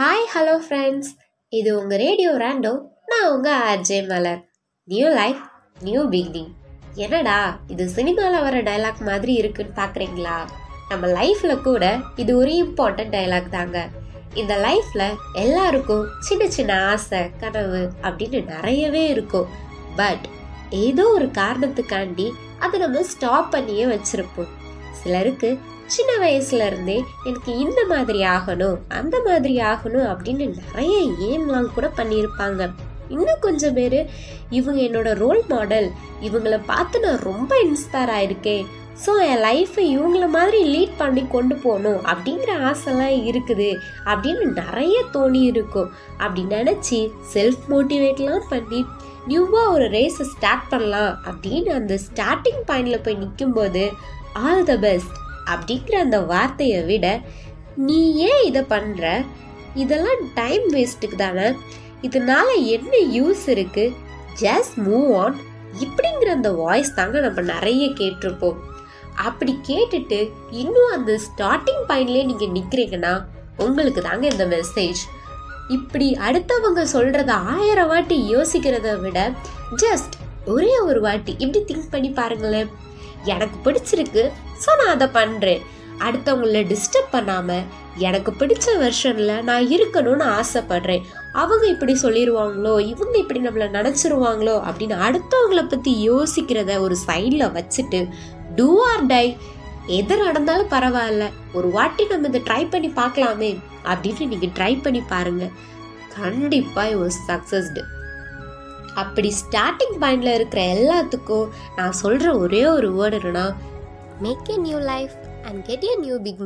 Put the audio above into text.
Hi hello friends இது உங்கள் radio ரேண்டோ நான் உங்கள் RJ Malar. New life new beginning என்னடா இது சினிமாவில் வர டைலாக் மாதிரி இருக்குன்னு பார்க்குறீங்களா நம்ம லைஃப்பில் கூட இது ஒரு இம்பார்ட்டன்ட் டைலாக் தாங்க. இந்த லைஃப்பில் எல்லாருக்கும் சின்ன சின்ன ஆசை கனவு அப்படின்னு நிறையவே இருக்கும். பட் ஏதோ ஒரு காரணத்துக்காண்டி அதை நம்ம ஸ்டாப் பண்ணியே வச்சுருப்போம். சிலருக்கு சின்ன வயசுல இருந்தே எனக்கு இந்த மாதிரி ஆகணும் அந்த மாதிரி ஆகணும் அப்படின்னு நிறைய ஏம்லாம் கூட பண்ணியிருப்பாங்க. இன்னும் கொஞ்சம் பேர் இவங்க என்னோட ரோல் மாடல் இவங்களை பார்த்து நான் ரொம்ப இன்ஸ்பயர் ஆயிருக்கேன் ஸோ என் லைஃப்பை இவங்கள மாதிரி லீட் பண்ணி கொண்டு போகணும் அப்படிங்கிற ஆசைலாம் இருக்குது அப்படின்னு நிறைய தோணி இருக்கும். அப்படி நினச்சி செல்ஃப் மோட்டிவேட்லாம் பண்ணி நியூவாக ஒரு ரேஸை ஸ்டார்ட் பண்ணலாம் அப்படின்னு அந்த ஸ்டார்டிங் பாயிண்டில் போய் நிற்கும்போது ஆல் த பெஸ்ட் அப்படிங்கிற அந்த வார்த்தையை விட நீ ஏன் இதை பண்ணுற இதெல்லாம் டைம் வேஸ்ட்டுக்கு தானே. இதனால என்ன யூஸ் இருக்கு? Just move on. இப்படிங்கிற அந்த வாய்ஸ் தாங்க நம்ம நிறைய கேட்டிருப்போம். அப்படி கேட்டுட்டு இன்னும் அந்த ஸ்டார்டிங் பாயிண்ட்லேயே நீங்கள் நிற்கிறீங்கன்னா உங்களுக்கு தாங்க இந்த மெசேஜ். இப்படி அடுத்தவங்க சொல்கிறத ஆயிரம் வாட்டி யோசிக்கிறத விட ஜஸ்ட் ஒரே ஒரு வாட்டி இப்படி திங்க் பண்ணி பாருங்களேன். எனக்கு பிடிச்சிருக்கு ஸோ நான் அதை பண்ணுறேன் அடுத்தவங்கள டிஸ்டர்ப் பண்ணாமல் எனக்கு பிடிச்ச வெர்ஷனில் நான் இருக்கணும்னு ஆசைப்படுறேன். அவங்க இப்படி சொல்லிடுவாங்களோ இவங்க இப்படி நம்மளை நினச்சிருவாங்களோ அப்படின்னு அடுத்தவங்கள பற்றி யோசிக்கிறத ஒரு சைடில் வச்சுட்டு டூ ஆர் டை எது நடந்தாலும் பரவாயில்ல. ஒரு வாட்டி நம்ம இதை ட்ரை பண்ணி பார்க்கலாமே அப்படின்னு நீங்கள் ட்ரை பண்ணி பாருங்கள் கண்டிப்பாக ஒரு சக்ஸஸ்டு அப்படி ஸ்டார்டிங் பாயிண்ட்ல இருக்கிற எல்லாத்துக்கும் நான் சொல்ற ஒரே ஒரு வேர்டு என்னன்னா make a new life and get a new pick